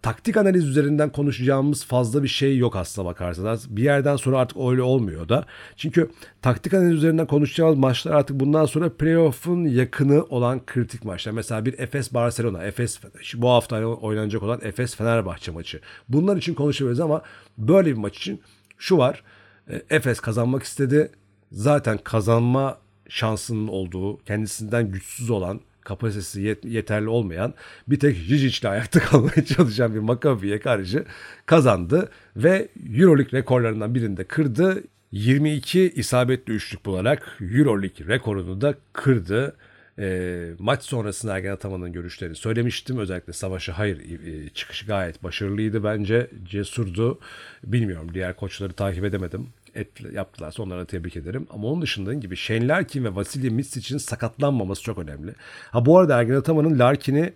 Taktik analiz üzerinden konuşacağımız fazla bir şey yok aslına bakarsanız. Bir yerden sonra artık öyle olmuyor da. Çünkü taktik analiz üzerinden konuşacağımız maçlar artık bundan sonra playoff'un yakını olan kritik maçlar. Mesela bir Efes Barcelona, Efes bu hafta oynanacak olan Efes Fenerbahçe maçı. Bunlar için konuşabiliriz ama böyle bir maç için şu var. E, Efes kazanmak istedi zaten kazanma şansının olduğu, kendisinden güçsüz olan kapasitesi yet- yeterli olmayan bir tek Jijic'le ayakta kalmaya çalışan bir Maccabi'ye karşı kazandı ve Euroleague rekorlarından birinde kırdı. 22 isabetli üçlük bularak Euroleague rekorunu da kırdı. E, maç sonrasında Ergen Ataman'ın görüşlerini söylemiştim. Özellikle savaşı hayır e, çıkışı gayet başarılıydı bence. Cesurdu. Bilmiyorum diğer koçları takip edemedim. Et, yaptılar. Onlara tebrik ederim. Ama onun dışında gibi Shane Larkin ve Vasilya Misic'in sakatlanmaması çok önemli. Ha bu arada Ergen Ataman'ın Larkin'i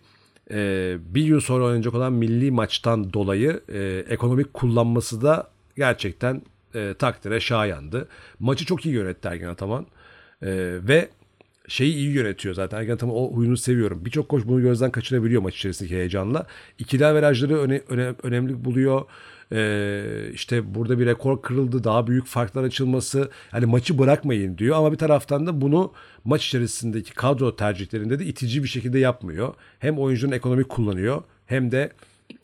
e, bir yıl sonra oynanacak olan milli maçtan dolayı e, ekonomik kullanması da gerçekten e, takdire şayandı. Maçı çok iyi yönetti Ergen Ataman. E, ve şeyi iyi yönetiyor zaten. Ergen Ataman o huyunu seviyorum. Birçok koç bunu gözden kaçırabiliyor maç içerisindeki heyecanla. İkili averajları öne, öne, önemli buluyor. Ee, işte burada bir rekor kırıldı. Daha büyük farklar açılması. Hani maçı bırakmayın diyor. Ama bir taraftan da bunu maç içerisindeki kadro tercihlerinde de itici bir şekilde yapmıyor. Hem oyuncunun ekonomik kullanıyor hem de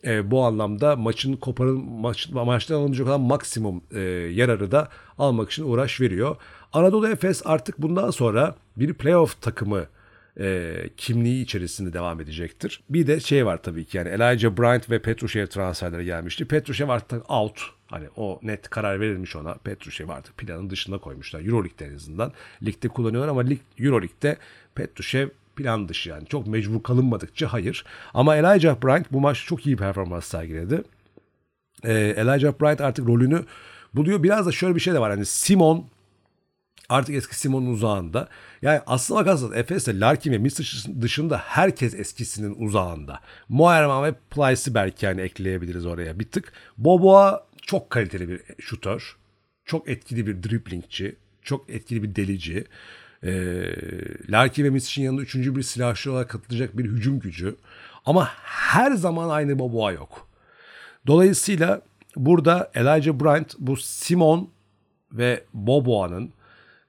e, bu anlamda maçın koparıl maç, maçtan alınacak olan maksimum e, yararı da almak için uğraş veriyor. Anadolu Efes artık bundan sonra bir playoff takımı e, kimliği içerisinde devam edecektir. Bir de şey var tabii ki yani Elijah Bryant ve Petrushev transferleri gelmişti. Petrushev artık out. Hani o net karar verilmiş ona. Petrushev artık planın dışında koymuşlar. Euroleague'de en azından. Ligde kullanıyorlar ama lig, Euroleague'de Petrushev plan dışı yani. Çok mecbur kalınmadıkça hayır. Ama Elijah Bryant bu maç çok iyi performans sergiledi. Ee, Elijah Bryant artık rolünü buluyor. Biraz da şöyle bir şey de var. Hani Simon artık eski Simon'un uzağında. Yani aslına bakarsanız Efes'te Larkin ve Misic dışında herkes eskisinin uzağında. Moerman ve Plyce'i belki yani ekleyebiliriz oraya bir tık. Boboa çok kaliteli bir şutör. Çok etkili bir driblingçi. Çok etkili bir delici. E, Larkin ve Misic'in yanında üçüncü bir silahçı olarak katılacak bir hücum gücü. Ama her zaman aynı Boboa yok. Dolayısıyla burada Elijah Bryant bu Simon ve Boboa'nın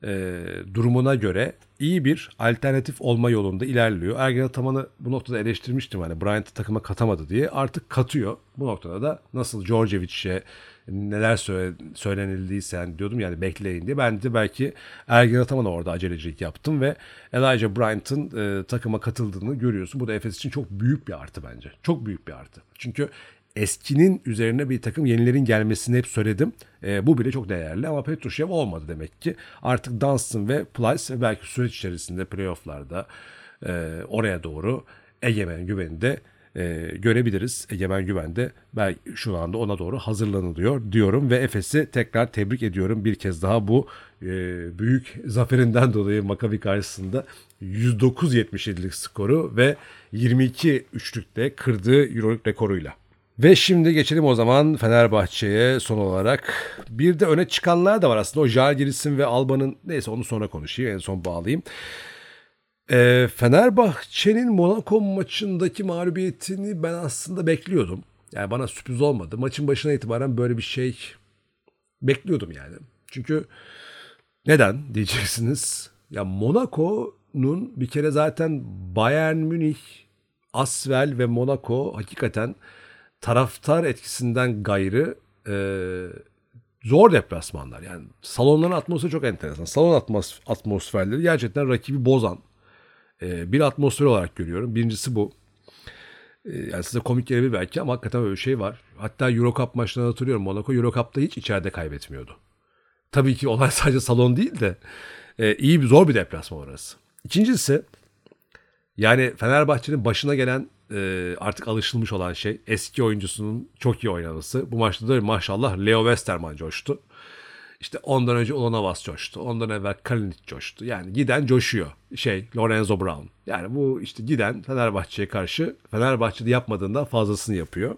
e, durumuna göre iyi bir alternatif olma yolunda ilerliyor. Ergen Ataman'ı bu noktada eleştirmiştim hani Bryant'ı takıma katamadı diye. Artık katıyor. Bu noktada da nasıl Djordjevic'e neler söyle, söylenildiyse yani diyordum yani bekleyin diye. Ben de belki Ergen Ataman'a orada acelecilik yaptım ve Elijah Bryant'ın e, takıma katıldığını görüyorsun. Bu da Efes için çok büyük bir artı bence. Çok büyük bir artı. Çünkü eskinin üzerine bir takım yenilerin gelmesini hep söyledim. E, bu bile çok değerli ama Petrushev olmadı demek ki. Artık Dunstan ve Plyce belki süreç içerisinde playofflarda e, oraya doğru Egemen Güven'i de e, görebiliriz. Egemen Güven de belki şu anda ona doğru hazırlanılıyor diyorum ve Efes'i tekrar tebrik ediyorum bir kez daha bu e, büyük zaferinden dolayı Makabi karşısında 109-77'lik skoru ve 22 üçlükte kırdığı Euroleague rekoruyla. Ve şimdi geçelim o zaman Fenerbahçe'ye son olarak. Bir de öne çıkanlar da var aslında. O Jalgiris'in ve Alba'nın neyse onu sonra konuşayım. En son bağlayayım. E, Fenerbahçe'nin Monaco maçındaki mağlubiyetini ben aslında bekliyordum. Yani bana sürpriz olmadı. Maçın başına itibaren böyle bir şey bekliyordum yani. Çünkü neden diyeceksiniz. Ya Monaco'nun bir kere zaten Bayern Münih, Asvel ve Monaco hakikaten taraftar etkisinden gayrı e, zor deplasmanlar. Yani salonların atmosferi çok enteresan. Salon atmos atmosferleri gerçekten rakibi bozan e, bir atmosfer olarak görüyorum. Birincisi bu. E, yani size komik gelebilir belki ama hakikaten böyle bir şey var. Hatta Euro Cup maçlarını hatırlıyorum. Monaco Euro Cup'ta hiç içeride kaybetmiyordu. Tabii ki olay sadece salon değil de e, iyi bir zor bir deplasman orası. İkincisi yani Fenerbahçe'nin başına gelen e, artık alışılmış olan şey eski oyuncusunun çok iyi oynaması. Bu maçta da maşallah Leo Westerman coştu. İşte ondan önce Ulanovas coştu. Ondan evvel Kalinic coştu. Yani giden coşuyor. Şey Lorenzo Brown. Yani bu işte giden Fenerbahçe'ye karşı Fenerbahçe'de yapmadığından fazlasını yapıyor.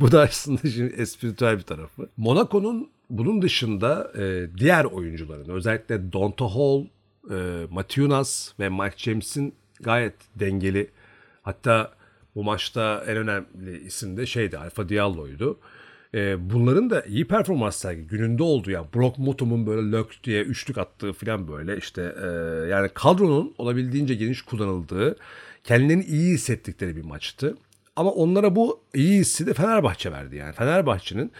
Bu da aslında şimdi espritüel bir tarafı. Monaco'nun bunun dışında e, diğer oyuncuların özellikle Donta Hall, e, Matiunas ve Mike James'in gayet dengeli hatta bu maçta en önemli isim de şeydi Alfa Diallo'ydu. E, bunların da iyi performans sergi gününde oldu yani. Brock Motum'un böyle lök diye üçlük attığı falan böyle işte e, yani kadronun olabildiğince geniş kullanıldığı kendilerini iyi hissettikleri bir maçtı. Ama onlara bu iyi hissi de Fenerbahçe verdi yani. Fenerbahçe'nin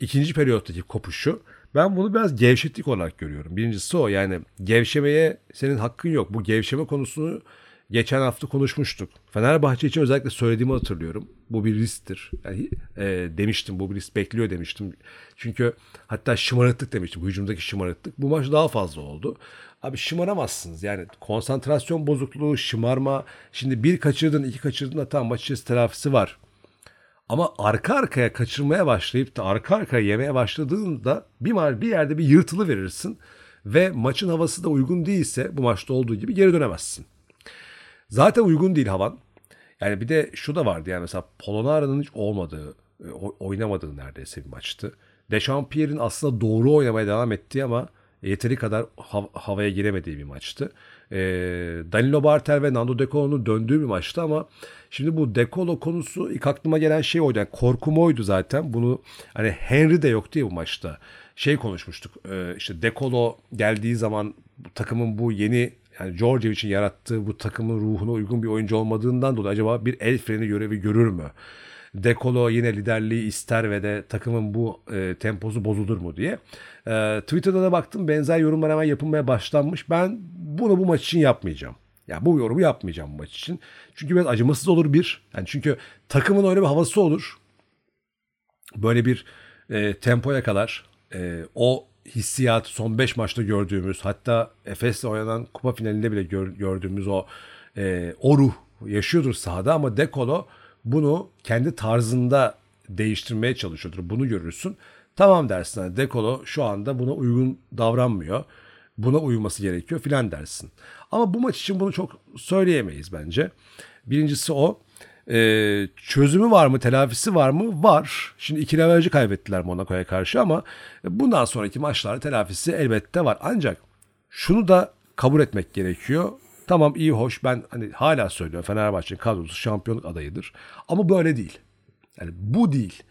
ikinci periyottaki kopuşu ben bunu biraz gevşetlik olarak görüyorum. Birincisi o yani gevşemeye senin hakkın yok. Bu gevşeme konusunu geçen hafta konuşmuştuk. Fenerbahçe için özellikle söylediğimi hatırlıyorum. Bu bir risktir. Yani, e, demiştim bu bir risk bekliyor demiştim. Çünkü hatta şımarıklık demiştim. Hücumdaki şımarıklık. Bu maç daha fazla oldu. Abi şımaramazsınız. Yani konsantrasyon bozukluğu, şımarma. Şimdi bir kaçırdın, iki kaçırdın da tam maç içerisinde telafisi var. Ama arka arkaya kaçırmaya başlayıp da arka arkaya yemeye başladığında bir, bir yerde bir yırtılı verirsin ve maçın havası da uygun değilse bu maçta olduğu gibi geri dönemezsin. Zaten uygun değil havan. Yani bir de şu da vardı yani mesela Polonara'nın hiç olmadığı, e, oynamadığı neredeyse bir maçtı. Dechampierre'in aslında doğru oynamaya devam ettiği ama yeteri kadar hav- havaya giremediği bir maçtı. E, Danilo Bartel ve Nando De Colo'nun döndüğü bir maçtı ama şimdi bu De Colo konusu ilk aklıma gelen şey oydu. Yani korkum oydu zaten. Bunu hani Henry de yok diye bu maçta. Şey konuşmuştuk. E, işte De Colo geldiği zaman takımın bu yeni yani Georgievic'in yarattığı bu takımın ruhuna uygun bir oyuncu olmadığından dolayı acaba bir el freni görevi görür mü? Dekolo yine liderliği ister ve de takımın bu e, temposu bozulur mu diye. E, Twitter'da da baktım benzer yorumlar hemen yapılmaya başlanmış. Ben bunu bu maç için yapmayacağım. Yani bu yorumu yapmayacağım bu maç için. Çünkü biraz acımasız olur bir. Yani çünkü takımın öyle bir havası olur. Böyle bir e, tempo yakalar. E, o hissiyatı son 5 maçta gördüğümüz hatta Efes'le oynanan kupa finalinde bile gör, gördüğümüz o e, o ruh yaşıyordur sahada ama Dekolo bunu kendi tarzında değiştirmeye çalışıyordur. Bunu görürsün. Tamam dersin. Yani Dekolo şu anda buna uygun davranmıyor. Buna uyması gerekiyor filan dersin. Ama bu maç için bunu çok söyleyemeyiz bence. Birincisi o. Ee, çözümü var mı, telafisi var mı? Var. Şimdi iki averajı kaybettiler Monaco'ya karşı ama bundan sonraki maçlarda telafisi elbette var. Ancak şunu da kabul etmek gerekiyor. Tamam iyi hoş ben hani hala söylüyorum Fenerbahçe'nin kadrosu şampiyonluk adayıdır. Ama böyle değil. Yani bu değil.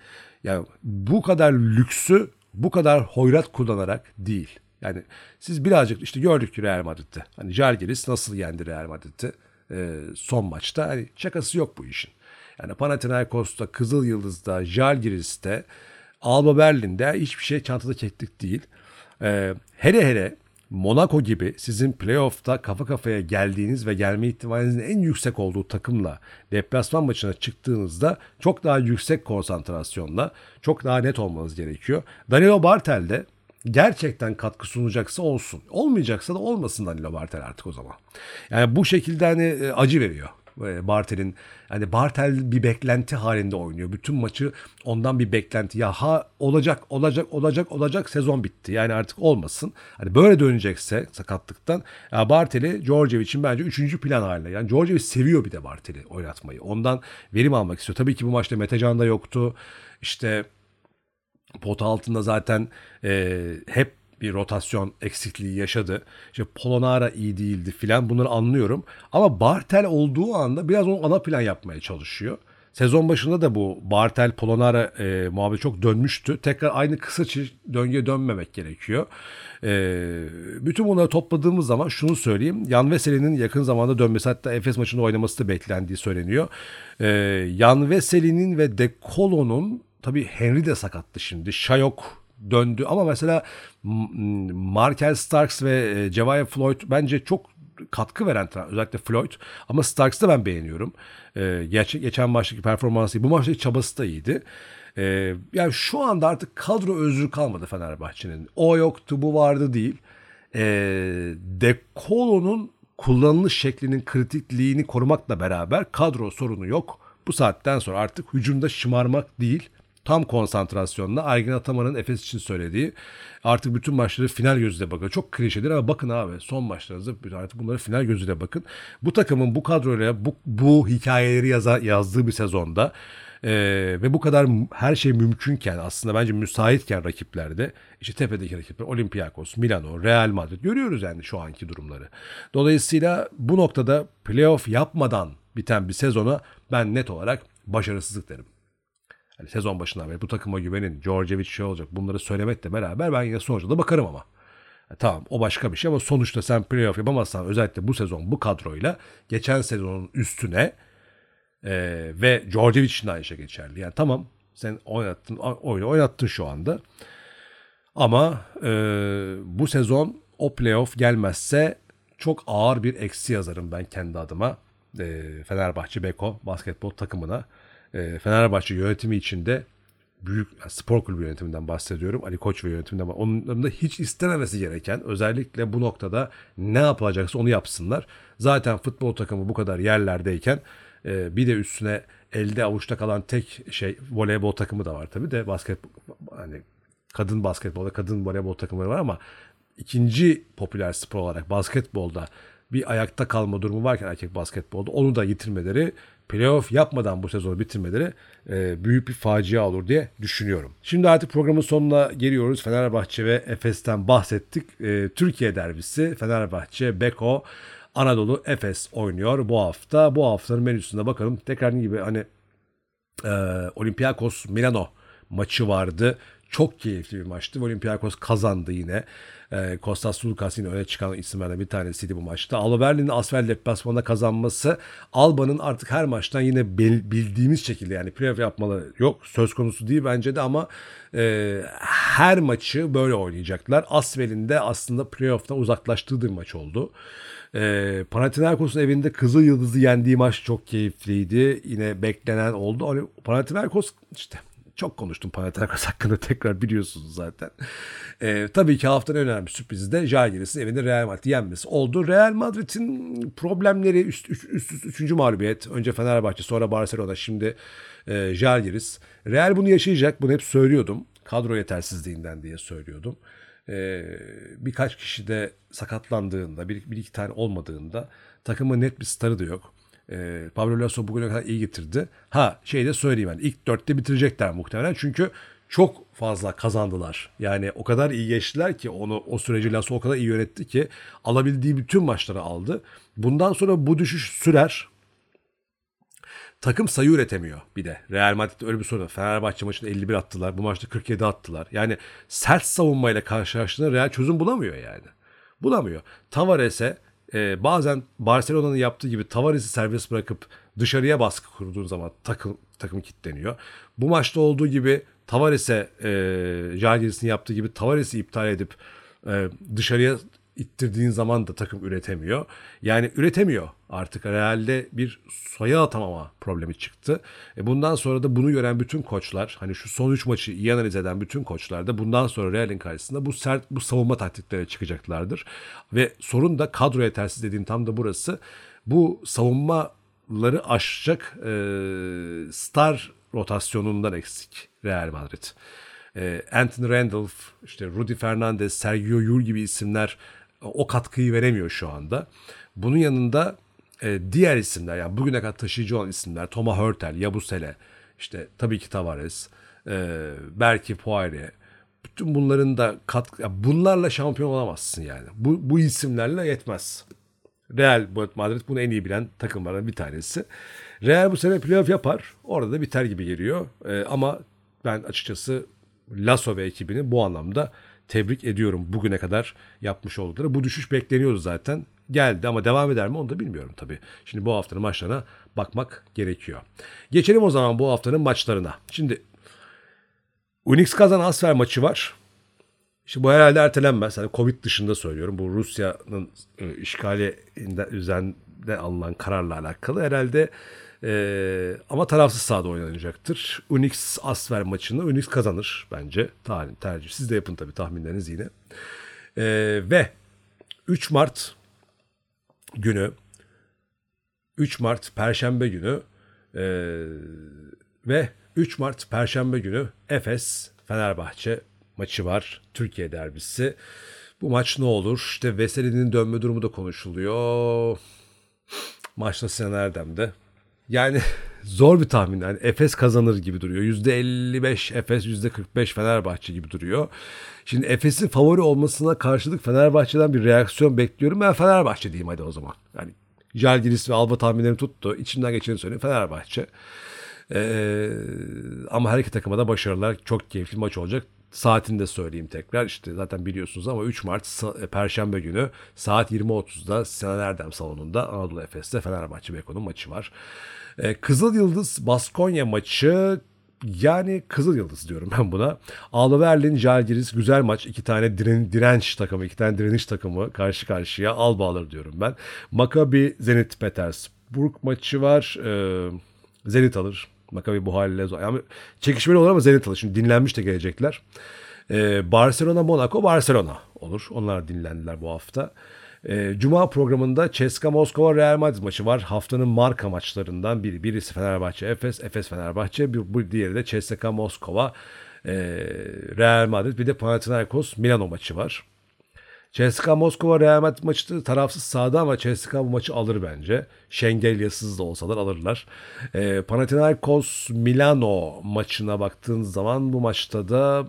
Yani bu kadar lüksü bu kadar hoyrat kullanarak değil. Yani siz birazcık işte gördük ki Real Madrid'de. Hani Jalgiris nasıl yendi Real Madrid'i e, son maçta. Hani şakası yok bu işin. Yani Panathinaikos'ta, Kızıl Yıldız'da, Jalgiris'te, Alba Berlin'de hiçbir şey çantada çektik değil. E, hele hele Monaco gibi sizin playoff'ta kafa kafaya geldiğiniz ve gelme ihtimalinizin en yüksek olduğu takımla deplasman maçına çıktığınızda çok daha yüksek konsantrasyonla çok daha net olmanız gerekiyor. Danilo Bartel de gerçekten katkı sunacaksa olsun. Olmayacaksa da olmasın Danilo Bartel artık o zaman. Yani bu şekilde hani e, acı veriyor. E, Bartel'in hani Bartel bir beklenti halinde oynuyor. Bütün maçı ondan bir beklenti. Ya ha olacak olacak olacak olacak sezon bitti. Yani artık olmasın. Hani böyle dönecekse sakatlıktan ya Bartel'i Georgiev için bence üçüncü plan haline. Yani Georgiev seviyor bir de Bartel'i oynatmayı. Ondan verim almak istiyor. Tabii ki bu maçta Metecan da yoktu. İşte pot altında zaten e, hep bir rotasyon eksikliği yaşadı. İşte Polonara iyi değildi filan bunları anlıyorum. Ama Bartel olduğu anda biraz onu ana plan yapmaya çalışıyor. Sezon başında da bu Bartel Polonara e, muhabbeti çok dönmüştü. Tekrar aynı kısa döngüye dönmemek gerekiyor. E, bütün bunları topladığımız zaman şunu söyleyeyim. Yan Veseli'nin yakın zamanda dönmesi hatta Efes maçında oynaması da beklendiği söyleniyor. E, Yan Veseli'nin ve De Colo'nun tabii Henry de sakattı şimdi. Şayok döndü ama mesela Markel Starks ve Jevaya Floyd bence çok katkı veren özellikle Floyd ama Starks'ı da ben beğeniyorum. Ee, geç, geçen maçtaki performansı bu maçtaki çabası da iyiydi. Ee, yani şu anda artık kadro özrü kalmadı Fenerbahçe'nin. O yoktu bu vardı değil. Ee, De Colo'nun kullanılış şeklinin kritikliğini korumakla beraber kadro sorunu yok. Bu saatten sonra artık hücumda şımarmak değil tam konsantrasyonla Aygün Ataman'ın Efes için söylediği artık bütün maçları final gözüyle bakın. Çok klişedir ama bakın abi son maçlarınızda artık bunları final gözüyle bakın. Bu takımın bu kadroyla bu, bu hikayeleri yaza, yazdığı bir sezonda ee, ve bu kadar her şey mümkünken aslında bence müsaitken rakiplerde işte tepedeki rakipler Olympiakos, Milano, Real Madrid görüyoruz yani şu anki durumları. Dolayısıyla bu noktada playoff yapmadan biten bir sezona ben net olarak başarısızlık derim. Yani sezon başından beri bu takıma güvenin, Georgievic şey olacak bunları söylemekle beraber ben yine sonuçta da bakarım ama. Yani tamam o başka bir şey ama sonuçta sen playoff yapamazsan özellikle bu sezon bu kadroyla geçen sezonun üstüne e, ve Georgievic için de aynı şey geçerli. Yani tamam sen oynattın, oyunu oynattın şu anda. Ama e, bu sezon o playoff gelmezse çok ağır bir eksi yazarım ben kendi adıma. E, Fenerbahçe Beko basketbol takımına. E, Fenerbahçe yönetimi içinde büyük yani spor kulübü yönetiminden bahsediyorum. Ali Koç ve yönetiminden onların da hiç istememesi gereken özellikle bu noktada ne yapılacaksa onu yapsınlar. Zaten futbol takımı bu kadar yerlerdeyken e, bir de üstüne elde avuçta kalan tek şey voleybol takımı da var tabii de basket hani kadın basketbolda kadın voleybol takımları var ama ikinci popüler spor olarak basketbolda bir ayakta kalma durumu varken erkek basketbolda onu da yitirmeleri playoff yapmadan bu sezonu bitirmeleri e, büyük bir facia olur diye düşünüyorum. Şimdi artık programın sonuna geliyoruz. Fenerbahçe ve Efes'ten bahsettik. E, Türkiye derbisi Fenerbahçe, Beko, Anadolu Efes oynuyor bu hafta. Bu haftanın menüsünde bakalım. Tekrar gibi hani e, Olympiakos Milano maçı vardı. Çok keyifli bir maçtı. Olympiakos kazandı yine. E, Kostas Lukas yine öne çıkan isimlerden bir tanesiydi bu maçta. Alba Berlin'in Asfer deplasmanında kazanması Alba'nın artık her maçtan yine bildiğimiz şekilde yani playoff yapmaları yok. Söz konusu değil bence de ama e, her maçı böyle oynayacaklar. Asvel'in de aslında playoff'tan uzaklaştığı bir maç oldu. E, Panathinaikos'un evinde Kızıl Yıldız'ı yendiği maç çok keyifliydi. Yine beklenen oldu. Hani Panathinaikos işte çok konuştum Panathinaikos hakkında tekrar biliyorsunuz zaten. Ee, tabii ki haftanın önemli sürprizi de Jalgiris'in evinde Real Madrid'i yenmesi oldu. Real Madrid'in problemleri üst, üst, üst, üst üçüncü mağlubiyet. Önce Fenerbahçe sonra Barcelona şimdi e, Jalgiris. Real bunu yaşayacak bunu hep söylüyordum. Kadro yetersizliğinden diye söylüyordum. Ee, birkaç kişi de sakatlandığında bir, bir iki tane olmadığında takımın net bir starı da yok. E, Pablo Lasso bugüne kadar iyi getirdi. Ha şey de söyleyeyim yani ilk dörtte bitirecekler muhtemelen. Çünkü çok fazla kazandılar. Yani o kadar iyi geçtiler ki onu o süreci Lasso o kadar iyi yönetti ki alabildiği bütün maçları aldı. Bundan sonra bu düşüş sürer. Takım sayı üretemiyor bir de. Real Madrid öyle bir sorun. Fenerbahçe maçında 51 attılar. Bu maçta 47 attılar. Yani sert savunmayla karşılaştığında Real çözüm bulamıyor yani. Bulamıyor. Tavares'e e, bazen Barcelona'nın yaptığı gibi Tavares'i serbest bırakıp dışarıya baskı kurduğun zaman takım takım kitleniyor. Bu maçta olduğu gibi Tavares'e e, Jalgiris'in yaptığı gibi Tavares'i iptal edip e, dışarıya ittirdiğin zaman da takım üretemiyor. Yani üretemiyor artık. Real'de bir soya atamama problemi çıktı. E bundan sonra da bunu gören bütün koçlar, hani şu son 3 maçı iyi analiz eden bütün koçlar da bundan sonra Real'in karşısında bu sert, bu savunma taktiklere çıkacaklardır. Ve sorun da kadro yetersiz dediğim tam da burası. Bu savunmaları aşacak e, star rotasyonundan eksik Real Madrid. E, Anthony Randolph, işte Rudy Fernandez, Sergio Yul gibi isimler o katkıyı veremiyor şu anda. Bunun yanında e, diğer isimler yani bugüne kadar taşıyıcı olan isimler Thomas Hurtel, Yabusele, işte tabii ki Tavares, e, belki Poirier. Bütün bunların da kat, bunlarla şampiyon olamazsın yani. Bu, bu isimlerle yetmez. Real Madrid bunu en iyi bilen takımlardan bir tanesi. Real bu sene playoff yapar. Orada da biter gibi geliyor. E, ama ben açıkçası Lasso ve ekibini bu anlamda tebrik ediyorum bugüne kadar yapmış oldukları. Bu düşüş bekleniyordu zaten. Geldi ama devam eder mi onu da bilmiyorum tabii. Şimdi bu haftanın maçlarına bakmak gerekiyor. Geçelim o zaman bu haftanın maçlarına. Şimdi Unix Kazan Asfer maçı var. İşte bu herhalde ertelenmez. Hani Covid dışında söylüyorum. Bu Rusya'nın e, işgali üzerinde alınan kararla alakalı. Herhalde ee, ama tarafsız sahada oynanacaktır. Unix Asfer maçını Unix kazanır bence. Tahmin, tercih. Siz de yapın tabii tahminleriniz yine. Ee, ve 3 Mart günü 3 Mart Perşembe günü e, ve 3 Mart Perşembe günü Efes Fenerbahçe maçı var. Türkiye derbisi. Bu maç ne olur? İşte Veseli'nin dönme durumu da konuşuluyor. Maçta Sinan Erdem'de. Yani zor bir tahmin. Yani Efes kazanır gibi duruyor. %55 Efes, %45 Fenerbahçe gibi duruyor. Şimdi Efes'in favori olmasına karşılık Fenerbahçe'den bir reaksiyon bekliyorum. Ben Fenerbahçe diyeyim hadi o zaman. Yani Jalgiris ve Alba tahminlerini tuttu. İçimden geçeni söyleyeyim Fenerbahçe. Ee, ama her iki takıma da başarılar. Çok keyifli maç olacak. Saatini de söyleyeyim tekrar. İşte zaten biliyorsunuz ama 3 Mart e, Perşembe günü saat 20.30'da Sinan Erdem salonunda Anadolu Efes'te Fenerbahçe Beko'nun maçı var. Ee, Kızıl Yıldız Baskonya maçı Yani Kızıl Yıldız diyorum ben buna. Alba Berlin, Jalgiris güzel maç. İki tane diren, direnç takımı, iki tane direniş takımı karşı karşıya. Alba alır diyorum ben. Maccabi, Zenit Petersburg maçı var. Ee, Zenit alır. Maccabi bu haliyle zor. Yani çekişmeli olur ama Zenit alır. Şimdi dinlenmiş de gelecekler. Ee, Barcelona, Monaco, Barcelona olur. Onlar dinlendiler bu hafta. E, Cuma programında Ceska Moskova Real Madrid maçı var. Haftanın marka maçlarından biri. Birisi Fenerbahçe Efes, Efes Fenerbahçe. Bir, bu diğeri de Ceska Moskova e, Real Madrid. Bir de Panathinaikos Milano maçı var. CSKA Moskova Real Madrid maçı tarafsız sahada ama CSKA bu maçı alır bence. Şengelyasız da olsalar alırlar. E, Panathinaikos Milano maçına baktığın zaman bu maçta da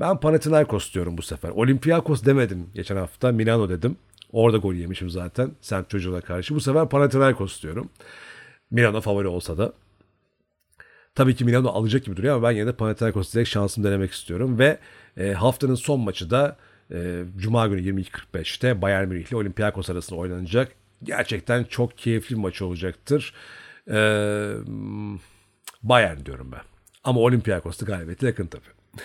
ben Panathinaikos diyorum bu sefer. Olympiakos demedim geçen hafta. Milano dedim. Orada gol yemişim zaten. Semt çocuğuna karşı. Bu sefer Panathinaikos diyorum. Milano favori olsa da. Tabii ki Milano alacak gibi duruyor ama ben yine de Panathinaikos direkt şansımı denemek istiyorum. Ve e, haftanın son maçı da e, Cuma günü 22.45'te Bayern Münih ile Olympiakos arasında oynanacak. Gerçekten çok keyifli bir maç olacaktır. E, Bayern diyorum ben. Ama Olympiakos da galibiyete yakın tabii.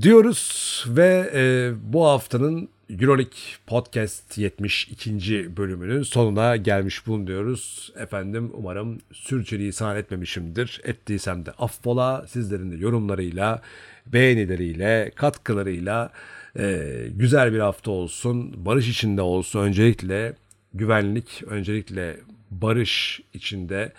Diyoruz ve e, bu haftanın Euroleague Podcast 72. bölümünün sonuna gelmiş bulunuyoruz. Efendim umarım sürçülisan etmemişimdir. Ettiysem de affola sizlerin de yorumlarıyla, beğenileriyle, katkılarıyla e, güzel bir hafta olsun. Barış içinde olsun. Öncelikle güvenlik, öncelikle barış içinde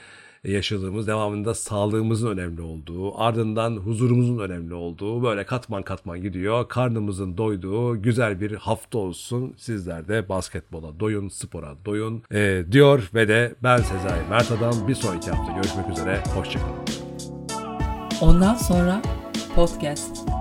yaşadığımız, devamında sağlığımızın önemli olduğu, ardından huzurumuzun önemli olduğu böyle katman katman gidiyor. Karnımızın doyduğu güzel bir hafta olsun. Sizler de basketbola doyun, spora doyun e, diyor ve de ben Sezai Mert Adam. Bir sonraki hafta görüşmek üzere. Hoşçakalın. Ondan sonra podcast.